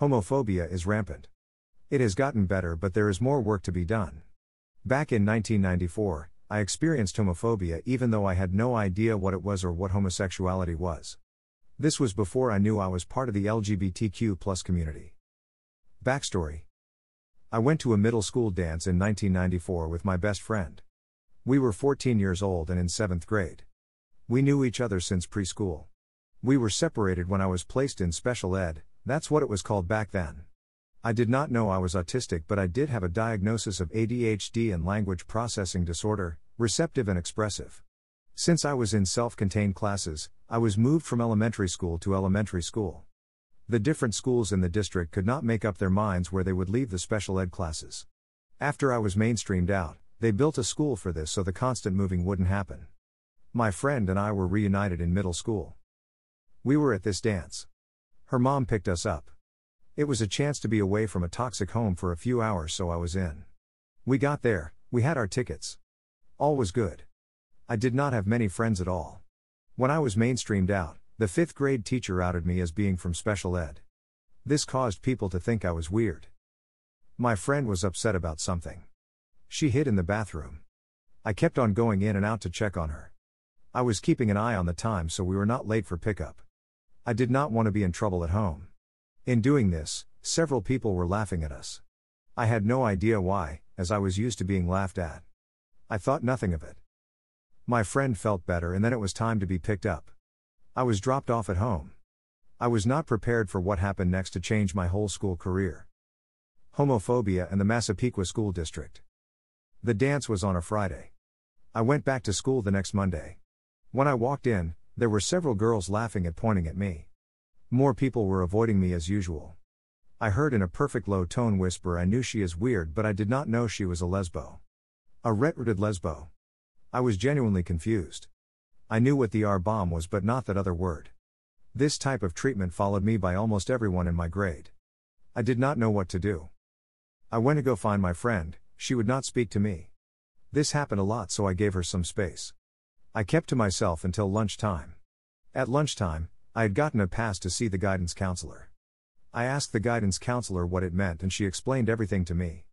Homophobia is rampant. It has gotten better, but there is more work to be done. Back in 1994, I experienced homophobia even though I had no idea what it was or what homosexuality was. This was before I knew I was part of the LGBTQ community. Backstory I went to a middle school dance in 1994 with my best friend. We were 14 years old and in 7th grade. We knew each other since preschool. We were separated when I was placed in special ed, that's what it was called back then. I did not know I was autistic, but I did have a diagnosis of ADHD and language processing disorder, receptive and expressive. Since I was in self contained classes, I was moved from elementary school to elementary school. The different schools in the district could not make up their minds where they would leave the special ed classes. After I was mainstreamed out, they built a school for this so the constant moving wouldn't happen. My friend and I were reunited in middle school. We were at this dance. Her mom picked us up. It was a chance to be away from a toxic home for a few hours, so I was in. We got there, we had our tickets. All was good. I did not have many friends at all. When I was mainstreamed out, the fifth grade teacher outed me as being from special ed. This caused people to think I was weird. My friend was upset about something. She hid in the bathroom. I kept on going in and out to check on her. I was keeping an eye on the time so we were not late for pickup. I did not want to be in trouble at home. In doing this, several people were laughing at us. I had no idea why, as I was used to being laughed at. I thought nothing of it. My friend felt better and then it was time to be picked up. I was dropped off at home. I was not prepared for what happened next to change my whole school career. Homophobia and the Massapequa School District. The dance was on a Friday. I went back to school the next Monday. When I walked in, there were several girls laughing at pointing at me. More people were avoiding me as usual. I heard in a perfect low tone whisper I knew she is weird but I did not know she was a lesbo. A retrooted lesbo. I was genuinely confused. I knew what the R bomb was, but not that other word. This type of treatment followed me by almost everyone in my grade. I did not know what to do. I went to go find my friend, she would not speak to me. This happened a lot, so I gave her some space. I kept to myself until lunchtime. At lunchtime, I had gotten a pass to see the guidance counselor. I asked the guidance counselor what it meant, and she explained everything to me.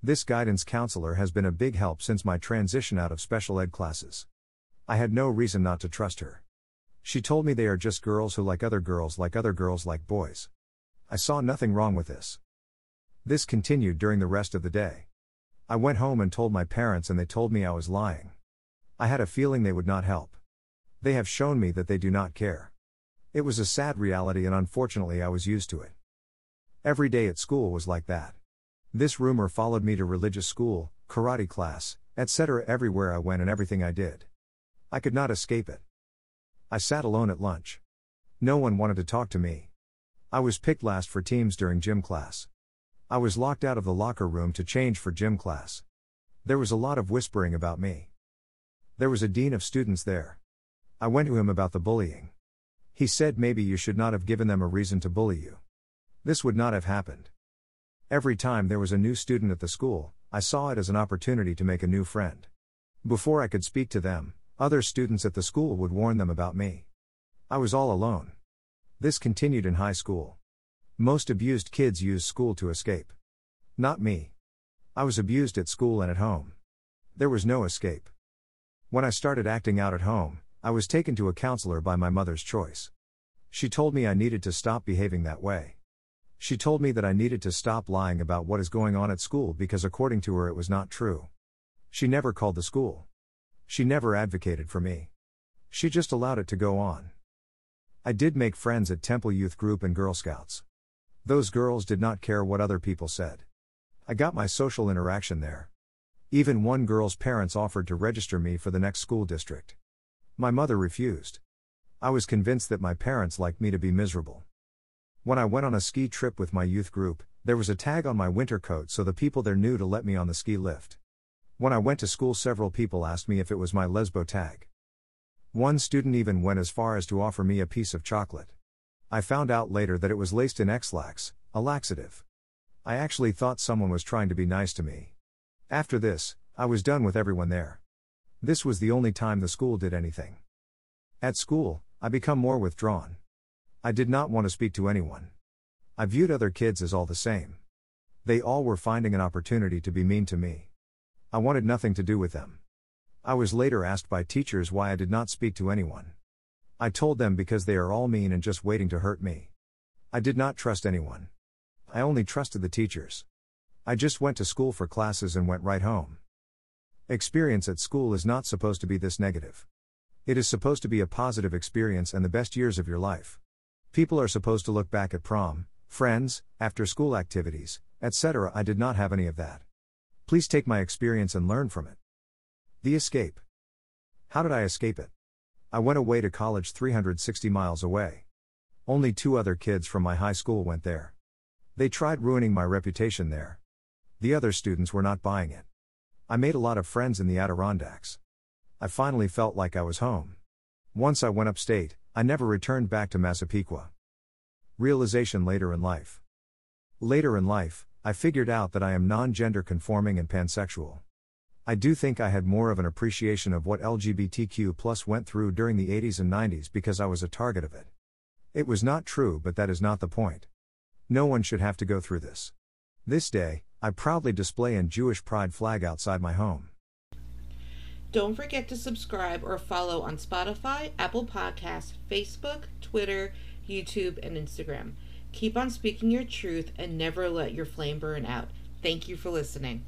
This guidance counselor has been a big help since my transition out of special ed classes. I had no reason not to trust her. She told me they are just girls who like other girls, like other girls like boys. I saw nothing wrong with this. This continued during the rest of the day. I went home and told my parents, and they told me I was lying. I had a feeling they would not help. They have shown me that they do not care. It was a sad reality, and unfortunately, I was used to it. Every day at school was like that. This rumor followed me to religious school, karate class, etc., everywhere I went and everything I did. I could not escape it. I sat alone at lunch. No one wanted to talk to me. I was picked last for teams during gym class. I was locked out of the locker room to change for gym class. There was a lot of whispering about me. There was a dean of students there. I went to him about the bullying. He said maybe you should not have given them a reason to bully you. This would not have happened. Every time there was a new student at the school, I saw it as an opportunity to make a new friend. Before I could speak to them, other students at the school would warn them about me. I was all alone. This continued in high school. Most abused kids use school to escape. Not me. I was abused at school and at home. There was no escape. When I started acting out at home, I was taken to a counselor by my mother's choice. She told me I needed to stop behaving that way. She told me that I needed to stop lying about what is going on at school because according to her it was not true. She never called the school. She never advocated for me. She just allowed it to go on. I did make friends at Temple Youth Group and Girl Scouts. Those girls did not care what other people said. I got my social interaction there. Even one girl's parents offered to register me for the next school district. My mother refused. I was convinced that my parents liked me to be miserable. When I went on a ski trip with my youth group, there was a tag on my winter coat so the people there knew to let me on the ski lift. When I went to school, several people asked me if it was my lesbo tag. One student even went as far as to offer me a piece of chocolate. I found out later that it was laced in Ex-Lax, a laxative. I actually thought someone was trying to be nice to me. After this, I was done with everyone there. This was the only time the school did anything. At school, I become more withdrawn. I did not want to speak to anyone. I viewed other kids as all the same. They all were finding an opportunity to be mean to me. I wanted nothing to do with them. I was later asked by teachers why I did not speak to anyone. I told them because they are all mean and just waiting to hurt me. I did not trust anyone. I only trusted the teachers. I just went to school for classes and went right home. Experience at school is not supposed to be this negative. It is supposed to be a positive experience and the best years of your life. People are supposed to look back at prom, friends, after school activities, etc. I did not have any of that. Please take my experience and learn from it. The escape. How did I escape it? I went away to college 360 miles away. Only two other kids from my high school went there. They tried ruining my reputation there. The other students were not buying it. I made a lot of friends in the Adirondacks. I finally felt like I was home. Once I went upstate, I never returned back to Massapequa. Realization later in life. Later in life, I figured out that I am non gender conforming and pansexual. I do think I had more of an appreciation of what LGBTQ went through during the 80s and 90s because I was a target of it. It was not true, but that is not the point. No one should have to go through this. This day, I proudly display an Jewish pride flag outside my home. Don't forget to subscribe or follow on Spotify, Apple Podcasts, Facebook, Twitter, YouTube, and Instagram. Keep on speaking your truth and never let your flame burn out. Thank you for listening.